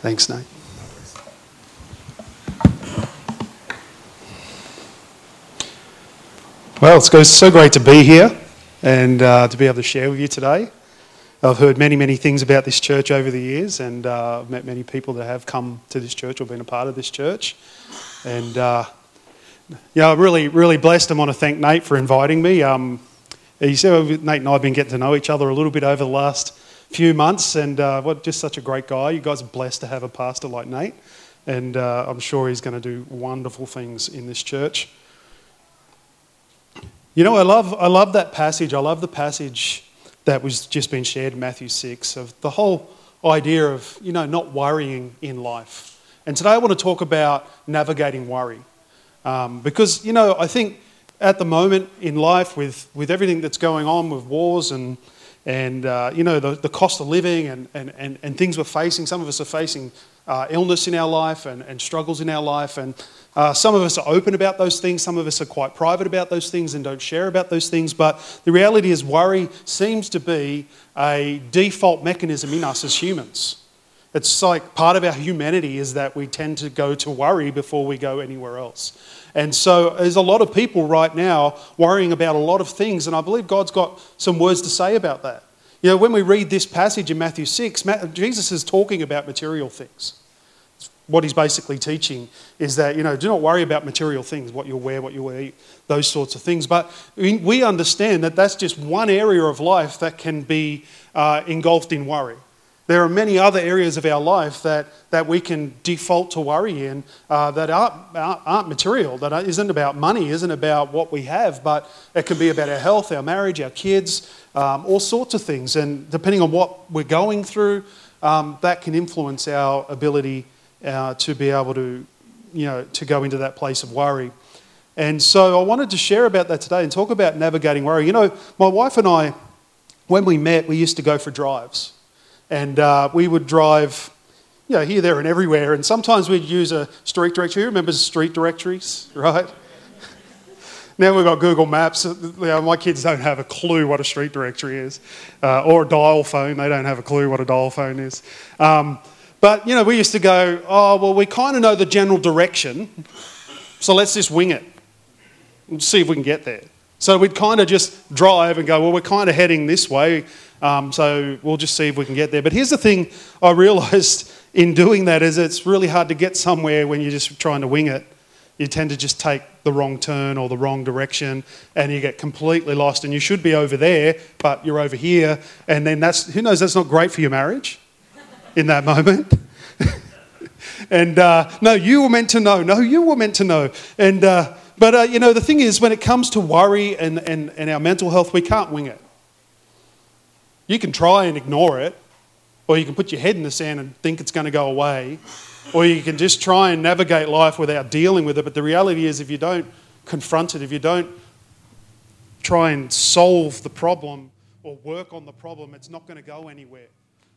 Thanks, Nate. Well, it's so great to be here and uh, to be able to share with you today. I've heard many, many things about this church over the years, and uh, I've met many people that have come to this church or been a part of this church. And uh, yeah, I'm really, really blessed. I want to thank Nate for inviting me. Um, he said Nate and I have been getting to know each other a little bit over the last few months, and uh, what just such a great guy. You guys are blessed to have a pastor like Nate, and uh, I'm sure he's going to do wonderful things in this church. You know, I love, I love that passage. I love the passage that was just been shared Matthew 6 of the whole idea of, you know, not worrying in life. And today I want to talk about navigating worry. Um, because, you know, I think at the moment in life, with, with everything that's going on with wars and, and uh, you know, the, the cost of living and, and, and, and things we're facing, some of us are facing uh, illness in our life and, and struggles in our life. And uh, some of us are open about those things, some of us are quite private about those things and don't share about those things. But the reality is, worry seems to be a default mechanism in us as humans. It's like part of our humanity is that we tend to go to worry before we go anywhere else. And so there's a lot of people right now worrying about a lot of things, and I believe God's got some words to say about that. You know, when we read this passage in Matthew 6, Jesus is talking about material things. What he's basically teaching is that, you know, do not worry about material things, what you'll wear, what you'll eat, those sorts of things. But we understand that that's just one area of life that can be uh, engulfed in worry. There are many other areas of our life that, that we can default to worry in uh, that aren't, aren't material, that isn't about money, isn't about what we have, but it can be about our health, our marriage, our kids, um, all sorts of things. And depending on what we're going through, um, that can influence our ability uh, to be able to, you know, to go into that place of worry. And so I wanted to share about that today and talk about navigating worry. You know, my wife and I, when we met, we used to go for drives. And uh, we would drive, you know, here, there, and everywhere. And sometimes we'd use a street directory. Who remembers street directories, right? now we've got Google Maps. You know, my kids don't have a clue what a street directory is, uh, or a dial phone. They don't have a clue what a dial phone is. Um, but you know, we used to go, oh well, we kind of know the general direction, so let's just wing it and see if we can get there. So we'd kind of just drive and go, well, we're kind of heading this way. Um, so we'll just see if we can get there. But here's the thing I realized in doing that is it's really hard to get somewhere when you're just trying to wing it. You tend to just take the wrong turn or the wrong direction and you get completely lost and you should be over there, but you're over here. And then that's, who knows, that's not great for your marriage in that moment. and uh, no, you were meant to know. No, you were meant to know. And, uh, but uh, you know, the thing is, when it comes to worry and, and, and our mental health, we can't wing it. You can try and ignore it, or you can put your head in the sand and think it's going to go away, or you can just try and navigate life without dealing with it. But the reality is, if you don't confront it, if you don't try and solve the problem or work on the problem, it's not going to go anywhere.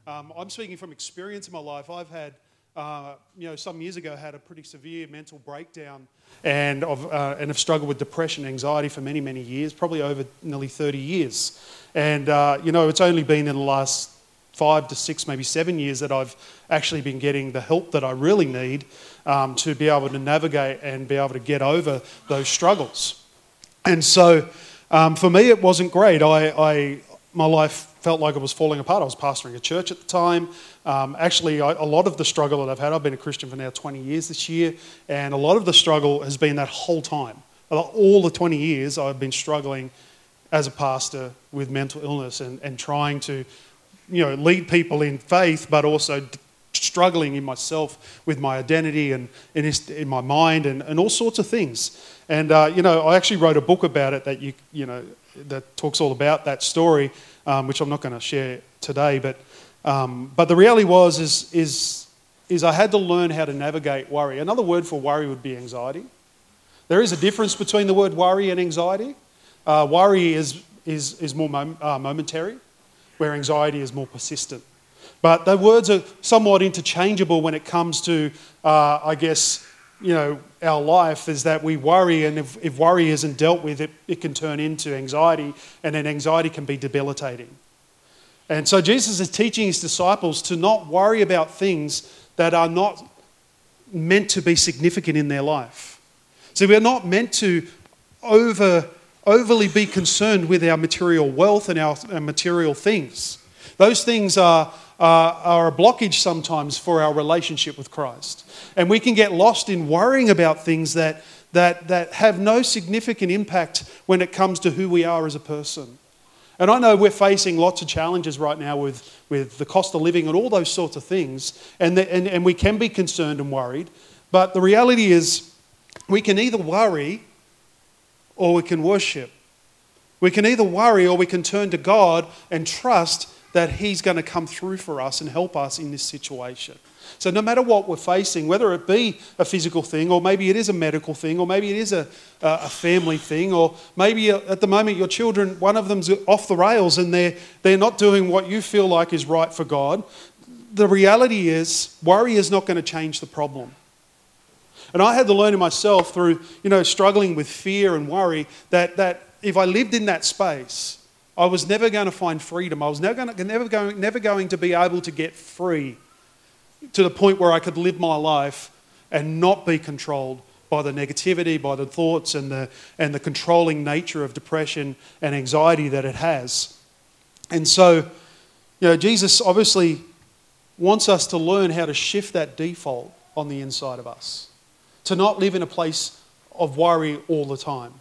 Um, I'm speaking from experience in my life. I've had, uh, you know, some years ago, had a pretty severe mental breakdown and, of, uh, and have struggled with depression and anxiety for many, many years, probably over nearly 30 years. And, uh, you know, it's only been in the last five to six, maybe seven years that I've actually been getting the help that I really need um, to be able to navigate and be able to get over those struggles. And so um, for me, it wasn't great. I, I, my life felt like it was falling apart. I was pastoring a church at the time. Um, actually, I, a lot of the struggle that I've had, I've been a Christian for now 20 years this year, and a lot of the struggle has been that whole time. All the 20 years, I've been struggling as a pastor with mental illness and, and trying to you know, lead people in faith, but also struggling in myself with my identity and in, in my mind and, and all sorts of things. And, uh, you know, I actually wrote a book about it that, you, you know, that talks all about that story, um, which I'm not going to share today. But, um, but the reality was is, is, is I had to learn how to navigate worry. Another word for worry would be anxiety. There is a difference between the word worry and anxiety. Uh, worry is, is, is more mom, uh, momentary, where anxiety is more persistent. But the words are somewhat interchangeable when it comes to, uh, I guess, you know, our life is that we worry, and if, if worry isn't dealt with, it, it can turn into anxiety, and then anxiety can be debilitating. And so Jesus is teaching his disciples to not worry about things that are not meant to be significant in their life. See, we're not meant to over, overly be concerned with our material wealth and our, our material things. Those things are, are, are a blockage sometimes for our relationship with Christ. And we can get lost in worrying about things that, that, that have no significant impact when it comes to who we are as a person. And I know we're facing lots of challenges right now with, with the cost of living and all those sorts of things, and, the, and, and we can be concerned and worried. But the reality is, we can either worry or we can worship. We can either worry or we can turn to God and trust that He's going to come through for us and help us in this situation. So, no matter what we're facing, whether it be a physical thing, or maybe it is a medical thing, or maybe it is a, a family thing, or maybe uh, at the moment your children, one of them's off the rails and they're, they're not doing what you feel like is right for God, the reality is worry is not going to change the problem. And I had to learn in myself through, you know, struggling with fear and worry that, that if I lived in that space, I was never going to find freedom. I was never going, to, never, going, never going to be able to get free to the point where I could live my life and not be controlled by the negativity, by the thoughts, and the, and the controlling nature of depression and anxiety that it has. And so, you know, Jesus obviously wants us to learn how to shift that default on the inside of us, to not live in a place of worry all the time,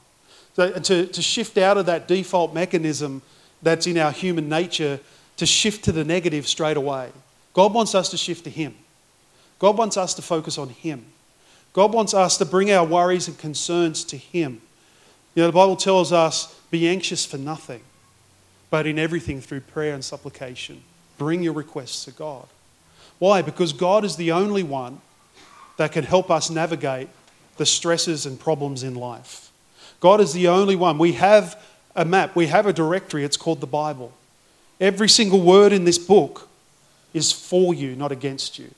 so, to, to shift out of that default mechanism that's in our human nature to shift to the negative straight away. God wants us to shift to Him. God wants us to focus on Him. God wants us to bring our worries and concerns to Him. You know, the Bible tells us, be anxious for nothing, but in everything through prayer and supplication. Bring your requests to God. Why? Because God is the only one that can help us navigate the stresses and problems in life. God is the only one. We have a map, we have a directory, it's called the Bible. Every single word in this book is for you, not against you.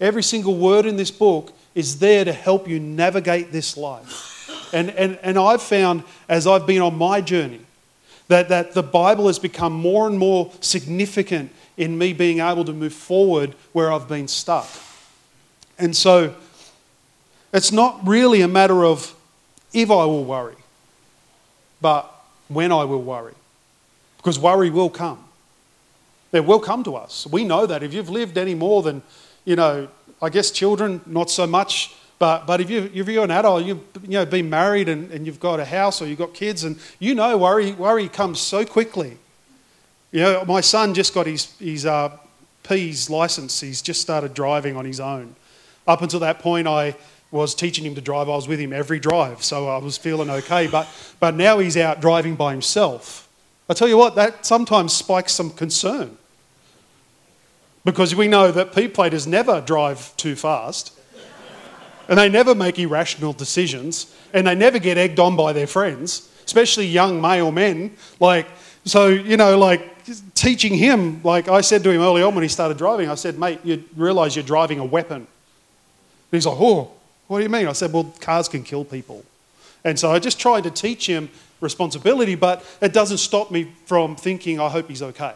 Every single word in this book is there to help you navigate this life. And, and, and I've found as I've been on my journey that, that the Bible has become more and more significant in me being able to move forward where I've been stuck. And so it's not really a matter of if I will worry, but when I will worry. Because worry will come. It will come to us. We know that. If you've lived any more than, you know, I guess children, not so much. But, but if, you, if you're an adult, you've you know, been married and, and you've got a house or you've got kids, and you know worry, worry comes so quickly. You know, my son just got his, his uh, P's license. He's just started driving on his own. Up until that point, I was teaching him to drive. I was with him every drive, so I was feeling okay. But, but now he's out driving by himself. I tell you what, that sometimes spikes some concern. Because we know that P platers never drive too fast, and they never make irrational decisions, and they never get egged on by their friends, especially young male men. Like, so, you know, like teaching him, like I said to him early on when he started driving, I said, mate, you realise you're driving a weapon. And he's like, oh, what do you mean? I said, well, cars can kill people. And so I just tried to teach him responsibility, but it doesn't stop me from thinking, I hope he's okay.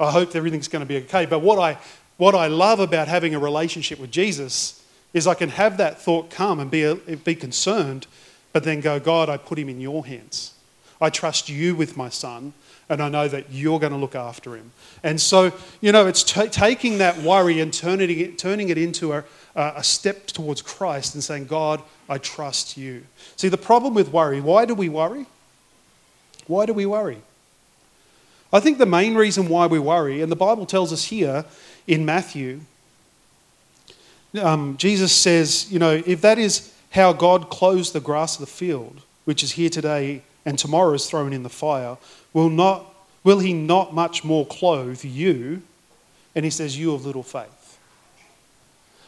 I hope everything's going to be okay. But what I, what I love about having a relationship with Jesus is I can have that thought come and be, a, be concerned, but then go, God, I put him in your hands. I trust you with my son, and I know that you're going to look after him. And so, you know, it's t- taking that worry and turning it, turning it into a, a step towards Christ and saying, God, I trust you. See, the problem with worry, why do we worry? Why do we worry? I think the main reason why we worry, and the Bible tells us here in Matthew, um, Jesus says, you know, if that is how God clothes the grass of the field, which is here today and tomorrow is thrown in the fire, will, not, will he not much more clothe you? And he says, you of little faith.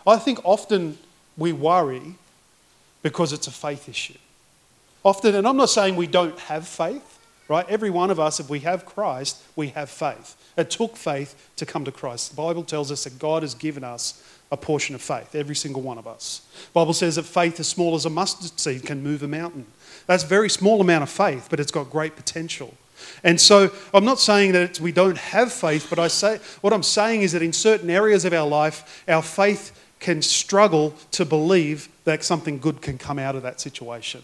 I think often we worry because it's a faith issue. Often, and I'm not saying we don't have faith, right? Every one of us, if we have Christ, we have faith. It took faith to come to Christ. The Bible tells us that God has given us a portion of faith, every single one of us. The Bible says that faith as small as a mustard seed can move a mountain. That's a very small amount of faith, but it's got great potential. And so I'm not saying that we don't have faith, but I say what I'm saying is that in certain areas of our life, our faith can struggle to believe that something good can come out of that situation.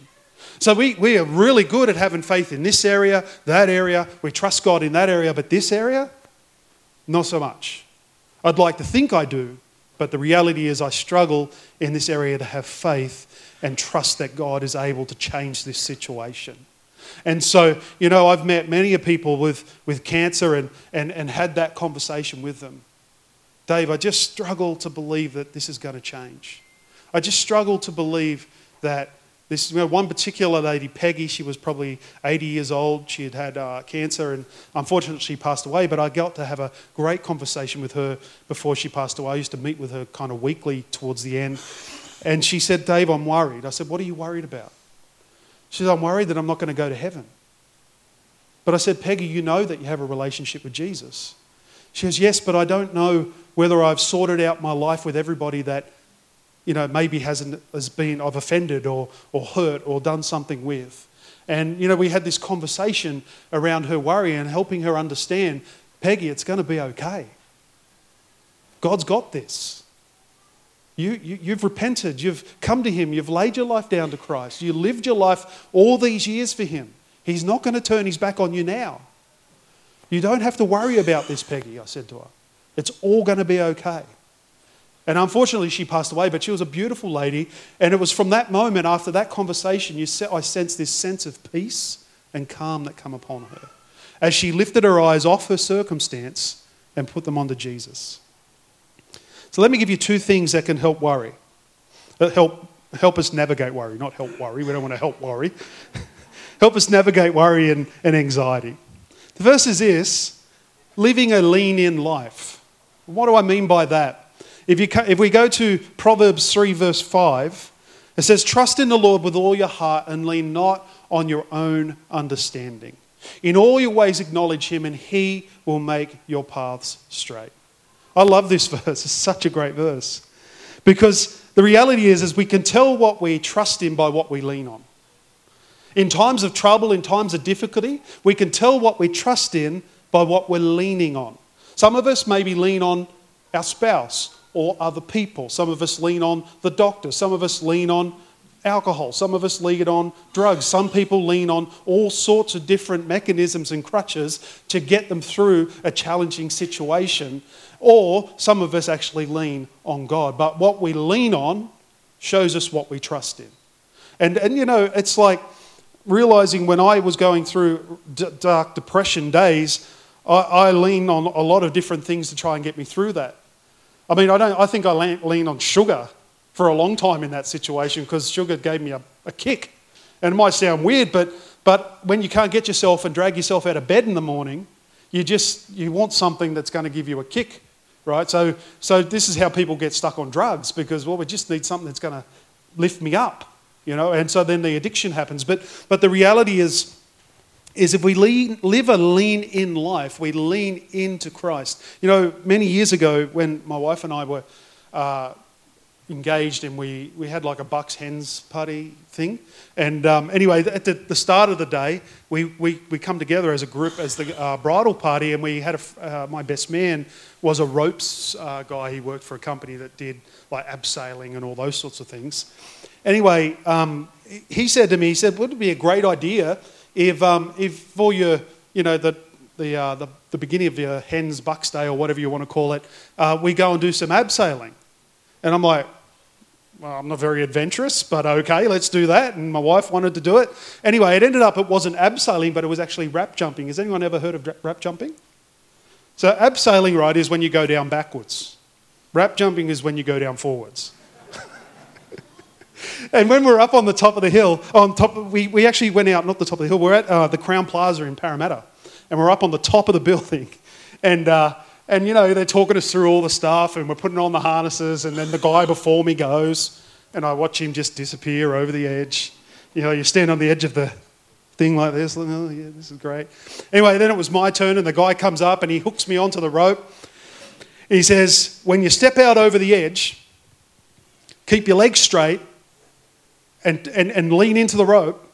So we, we are really good at having faith in this area, that area. We trust God in that area, but this area, not so much. I'd like to think I do, but the reality is I struggle in this area to have faith and trust that God is able to change this situation. And so, you know, I've met many people with, with cancer and, and, and had that conversation with them. Dave, I just struggle to believe that this is going to change. I just struggle to believe that this you know, one particular lady, Peggy, she was probably 80 years old. She had had uh, cancer and unfortunately she passed away. But I got to have a great conversation with her before she passed away. I used to meet with her kind of weekly towards the end. And she said, Dave, I'm worried. I said, What are you worried about? She said, I'm worried that I'm not going to go to heaven. But I said, Peggy, you know that you have a relationship with Jesus. She says, Yes, but I don't know whether I've sorted out my life with everybody that, you know, maybe hasn't has been I've offended or, or hurt or done something with. And, you know, we had this conversation around her worry and helping her understand, Peggy, it's going to be okay. God's got this. You, you, you've repented, you've come to Him, you've laid your life down to Christ, you lived your life all these years for Him. He's not going to turn His back on you now. You don't have to worry about this, Peggy, I said to her. It's all going to be okay. And unfortunately, she passed away, but she was a beautiful lady. And it was from that moment, after that conversation, you I sensed this sense of peace and calm that come upon her as she lifted her eyes off her circumstance and put them onto Jesus. So let me give you two things that can help worry. Uh, help, help us navigate worry, not help worry. We don't want to help worry. help us navigate worry and, and anxiety. The first is this living a lean in life. What do I mean by that? If, you, if we go to Proverbs 3, verse 5, it says, Trust in the Lord with all your heart and lean not on your own understanding. In all your ways, acknowledge him, and he will make your paths straight. I love this verse. It's such a great verse. Because the reality is, is we can tell what we trust in by what we lean on. In times of trouble, in times of difficulty, we can tell what we trust in by what we're leaning on. Some of us maybe lean on our spouse or other people. Some of us lean on the doctor. Some of us lean on alcohol. Some of us lean on drugs. Some people lean on all sorts of different mechanisms and crutches to get them through a challenging situation. Or some of us actually lean on God. But what we lean on shows us what we trust in. And, and you know, it's like realizing when I was going through d- dark depression days, I, I leaned on a lot of different things to try and get me through that. I mean, I, don't, I think I leaned on sugar for a long time in that situation because sugar gave me a, a kick. And it might sound weird, but, but when you can't get yourself and drag yourself out of bed in the morning, you just you want something that's going to give you a kick right? So, so this is how people get stuck on drugs because, well, we just need something that's going to lift me up, you know, and so then the addiction happens. But, but the reality is, is if we lean, live a lean in life, we lean into Christ. You know, many years ago when my wife and I were uh, engaged and we, we had like a Bucks Hens party thing. And um, anyway, at the, the, start of the day, we, we, we come together as a group as the uh, bridal party, and we had a, uh, my best man was a ropes uh, guy. He worked for a company that did like abseiling and all those sorts of things. Anyway, um, he said to me, he said, "Wouldn't it be a great idea if, um, if for your, you know, the, the, uh, the, the, beginning of your hens bucks day or whatever you want to call it, uh, we go and do some abseiling. And I'm like, well, I'm not very adventurous, but okay, let's do that. And my wife wanted to do it. Anyway, it ended up it wasn't abseiling, but it was actually rap jumping. Has anyone ever heard of rap jumping? So abseiling, right, is when you go down backwards. Rap jumping is when you go down forwards. And when we're up on the top of the hill, on top, we, we actually went out, not the top of the hill, we're at uh, the Crowne Plaza in Parramatta. And we're up on the top of the building. And uh, and, you know, they're talking us through all the stuff and we're putting on the harnesses. And then the guy before me goes and I watch him just disappear over the edge. You know, you stand on the edge of the thing like this. Oh, yeah, this is great. Anyway, then it was my turn and the guy comes up and he hooks me onto the rope. He says, when you step out over the edge, keep your legs straight and, and, and lean into the rope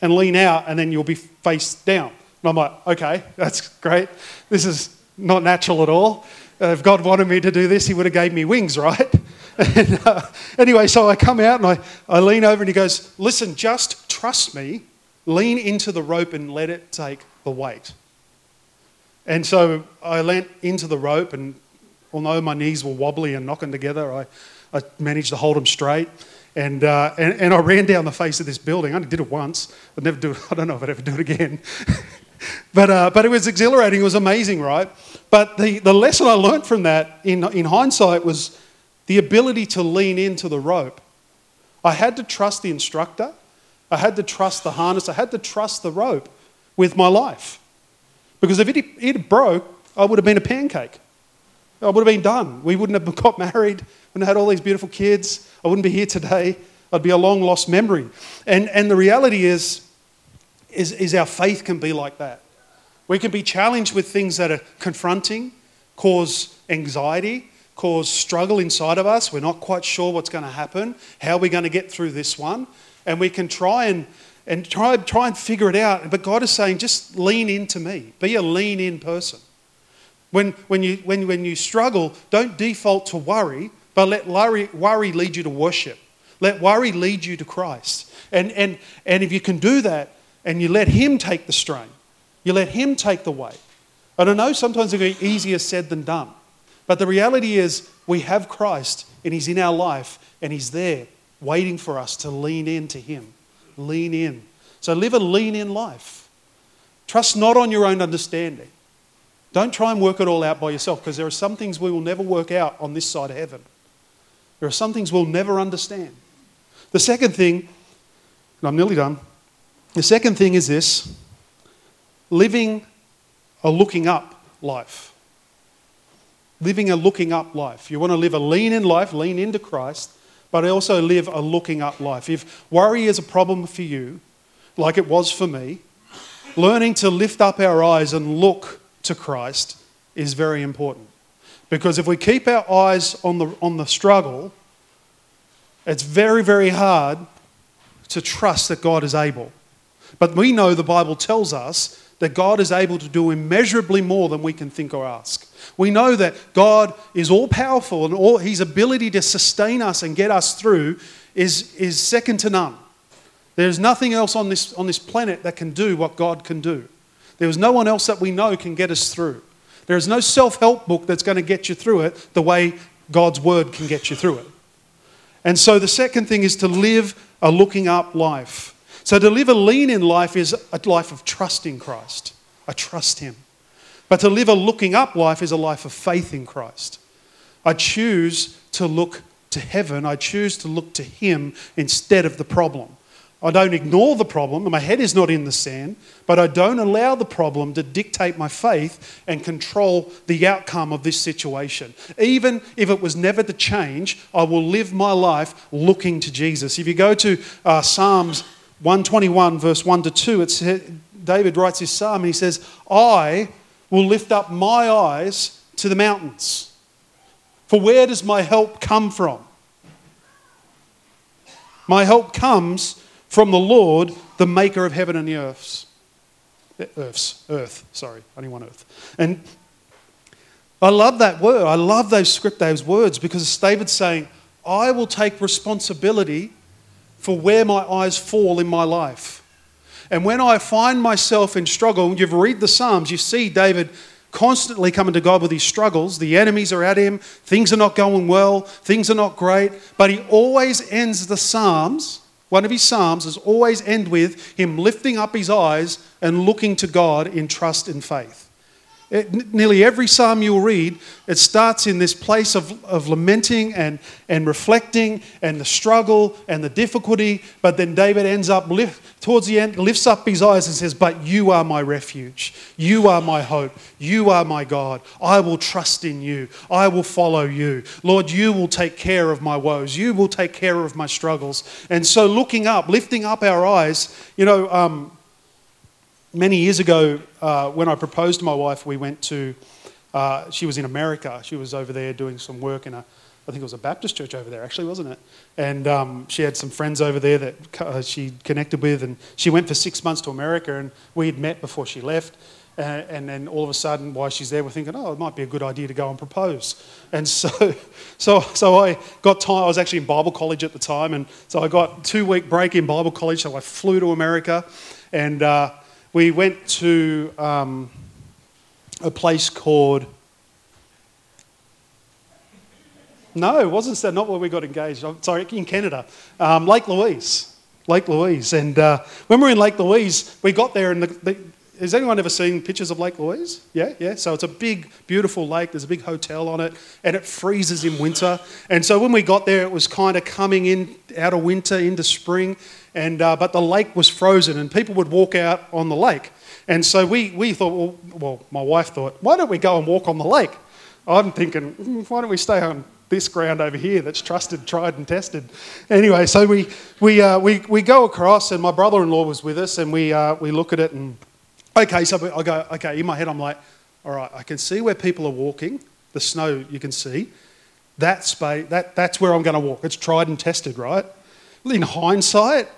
and lean out and then you'll be face down And I'm like, okay, that's great. This is not natural at all. Uh, if God wanted me to do this, He would have gave me wings, right? and, uh, anyway, so I come out and I, I lean over and he goes, listen, just trust me. Lean into the rope and let it take the weight. And so I leant into the rope, and although my knees were wobbly and knocking together, I, I managed to hold them straight. And, uh, and, and, I ran down the face of this building. I only did it once. I'd never do it. I don't know if I'd ever do it again. but, uh, but it was exhilarating. It was amazing, right? But the, the lesson I learned from that in, in hindsight was the ability to lean into the rope. I had to trust the instructor. I had to trust the harness. I had to trust the rope with my life. Because if it, it broke, I would have been a pancake. Oh, I would have been done. We wouldn't have got married, wouldn't have had all these beautiful kids. I wouldn't be here today. I'd be a long lost memory. And, and the reality is, is, is our faith can be like that. We can be challenged with things that are confronting, cause anxiety, cause struggle inside of us. We're not quite sure what's going to happen, how are we're going to get through this one. And we can try and, and try, try and figure it out. But God is saying, just lean into me. Be a lean in person. When, when, you, when, when you struggle, don't default to worry, but let worry, worry lead you to worship. Let worry lead you to Christ. And, and, and if you can do that and you let Him take the strain, you let Him take the weight. And I know sometimes it's easier said than done. But the reality is, we have Christ and He's in our life and He's there waiting for us to lean into Him. Lean in. So live a lean in life. Trust not on your own understanding. Don't try and work it all out by yourself because there are some things we will never work out on this side of heaven. There are some things we'll never understand. The second thing, and I'm nearly done, the second thing is this living a looking up life living a looking up life. You want to live a lean in life, lean into Christ, but also live a looking up life. If worry is a problem for you, like it was for me, learning to lift up our eyes and look to Christ is very important. Because if we keep our eyes on the, on the struggle, it's very, very hard to trust that God is able. But we know the Bible tells us that God is able to do immeasurably more than we can think or ask. We know that God is all powerful and all, his ability to sustain us and get us through is, is second to none. There's nothing else on this, on this planet that can do what God can do. There is no one else that we know can get us through. There is no self help book that's going to get you through it the way God's word can get you through it. And so the second thing is to live a looking up life. So to live a lean in life is a life of trusting Christ. I trust Him. But to live a looking up life is a life of faith in Christ. I choose to look to heaven. I choose to look to Him instead of the problem. I don't ignore the problem, my head is not in the sand, but I don't allow the problem to dictate my faith and control the outcome of this situation. Even if it was never to change, I will live my life looking to Jesus. If you go to uh, Psalms 121, verse 1 to 2, it says, David writes his psalm and he says, I will lift up my eyes to the mountains. For where does my help come from? My help comes from the Lord, the maker of heaven and the earths. Eh, earths, earth, sorry, only one earth. And I love that word. I love those script, those words, because it's David saying, I will take responsibility for where my eyes fall in my life. And when I find myself in struggle, you've read the Psalms, you see David constantly coming to God with his struggles. The enemies are at him, things are not going well, things are not great. But he always ends the Psalms, one of his Psalms is always end with him lifting up his eyes and looking to God in trust and faith. It, nearly every psalm you'll read, it starts in this place of, of lamenting and, and reflecting and the struggle and the difficulty. But then David ends up, lift, towards the end, lifts up his eyes and says, But you are my refuge. You are my hope. You are my God. I will trust in you. I will follow you. Lord, you will take care of my woes. You will take care of my struggles. And so, looking up, lifting up our eyes, you know, um, many years ago, uh, when I proposed to my wife, we went to, uh, she was in America. She was over there doing some work in a, I think it was a Baptist church over there, actually, wasn't it? And um, she had some friends over there that uh, she connected with, and she went for six months to America, and we had met before she left. Uh, and then all of a sudden, while she's there, we're thinking, oh, it might be a good idea to go and propose. And so, so, so I got time. I was actually in Bible college at the time, and so I got two week break in Bible college. So I flew to America, and uh, we went to um, a place called. No, wasn't that. Not where we got engaged. I'm sorry, in Canada, um, Lake Louise. Lake Louise, and uh, when we were in Lake Louise, we got there, and the, the has anyone ever seen pictures of Lake Louise? Yeah, yeah. So it's a big, beautiful lake. There's a big hotel on it, and it freezes in winter. And so when we got there, it was kind of coming in out of winter into spring, and uh, but the lake was frozen, and people would walk out on the lake. And so we, we thought, well, well, my wife thought, why don't we go and walk on the lake? I'm thinking, hmm, why don't we stay on this ground over here that's trusted, tried, and tested. Anyway, so we, we, uh, we, we go across, and my brother in law was with us, and we, uh, we look at it and Okay, so I go, okay, in my head, I'm like, all right, I can see where people are walking, the snow you can see. That space, that, that's where I'm going to walk. It's tried and tested, right? In hindsight,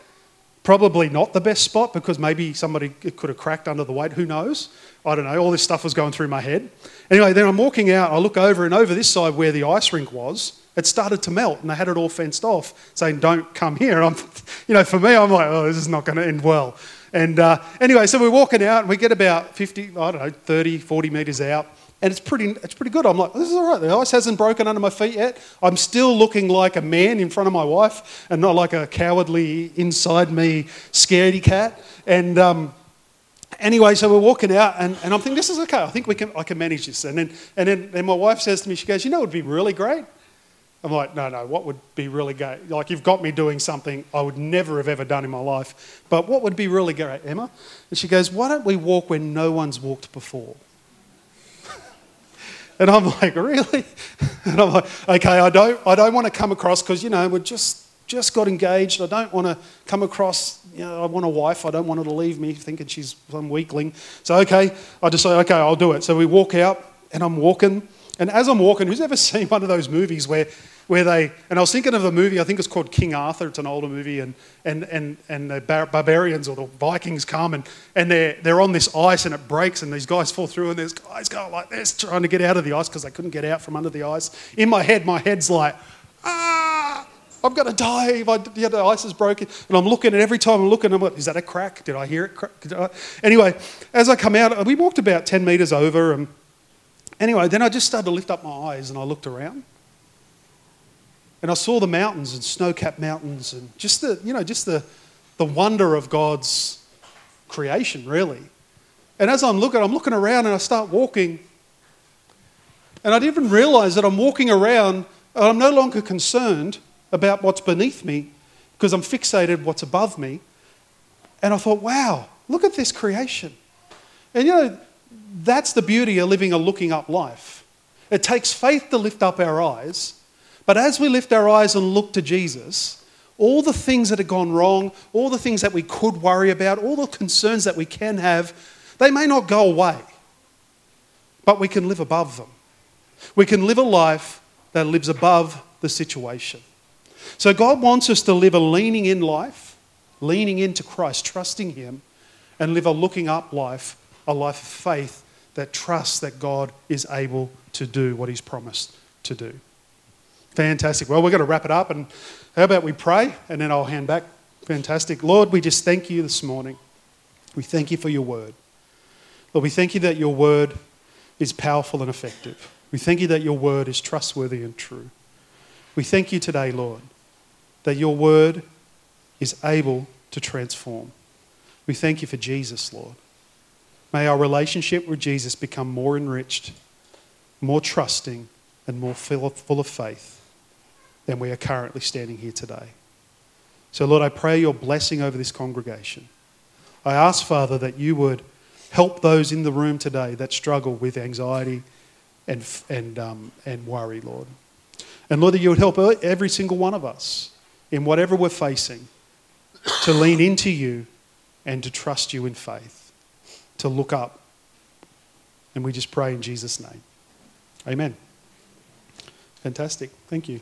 probably not the best spot because maybe somebody could have cracked under the weight. Who knows? I don't know. All this stuff was going through my head. Anyway, then I'm walking out. I look over and over this side where the ice rink was. It started to melt and they had it all fenced off, saying, "Don't come here." I'm, you know, for me, I'm like, "Oh, this is not going to end well." And uh, anyway, so we're walking out and we get about 50, I don't know, 30, 40 metres out. And it's pretty, it's pretty good. I'm like, this is all right. The ice hasn't broken under my feet yet. I'm still looking like a man in front of my wife and not like a cowardly, inside me, scaredy cat. And um, anyway, so we're walking out and, and I'm thinking, this is okay. I think we can, I can manage this. And then, and then and my wife says to me, she goes, you know, it would be really great I'm like, no, no, what would be really great? Like, you've got me doing something I would never have ever done in my life. But what would be really great, Emma? And she goes, why don't we walk where no one's walked before? and I'm like, really? and I'm like, okay, I don't, I don't want to come across, because, you know, we're just, just got engaged. I don't want to come across, you know, I want a wife. I don't want her to leave me thinking she's some weakling. So, okay, I just say, okay, I'll do it. So we walk out, and I'm walking. And as I'm walking, who's ever seen one of those movies where where they, and I was thinking of the movie, I think it's called King Arthur, it's an older movie, and, and, and, and the bar- barbarians or the Vikings come and, and they're, they're on this ice and it breaks and these guys fall through and there's guys going like this trying to get out of the ice because they couldn't get out from under the ice. In my head, my head's like, ah, I'm going to die if I, yeah, the ice is broken. And I'm looking, and every time I'm looking, I'm like, is that a crack? Did I hear it? Anyway, as I come out, we walked about 10 metres over. And anyway, then I just started to lift up my eyes and I looked around. And I saw the mountains and snow capped mountains and just the, you know, just the, the wonder of God's creation, really. And as I'm looking, I'm looking around and I start walking. And I didn't even realize that I'm walking around and I'm no longer concerned about what's beneath me because I'm fixated what's above me. And I thought, wow, look at this creation. And you know, that's the beauty of living a looking up life. It takes faith to lift up our eyes but as we lift our eyes and look to Jesus, all the things that have gone wrong, all the things that we could worry about, all the concerns that we can have, they may not go away, but we can live above them. We can live a life that lives above the situation. So God wants us to live a leaning in life, leaning into Christ, trusting Him, and live a looking up life, a life of faith that trusts that God is able to do what He's promised to do. Fantastic. Well, we're going to wrap it up, and how about we pray, and then I'll hand back. Fantastic. Lord, we just thank you this morning. We thank you for your word. Lord, we thank you that your word is powerful and effective. We thank you that your word is trustworthy and true. We thank you today, Lord, that your word is able to transform. We thank you for Jesus, Lord. May our relationship with Jesus become more enriched, more trusting, and more full of faith than we are currently standing here today. So, Lord, I pray your blessing over this congregation. I ask, Father, that you would help those in the room today that struggle with anxiety and, and, um, and worry, Lord. And Lord, that you would help every single one of us in whatever we're facing to lean into you and to trust you in faith, to look up. And we just pray in Jesus' name. Amen. Fantastic. Thank you.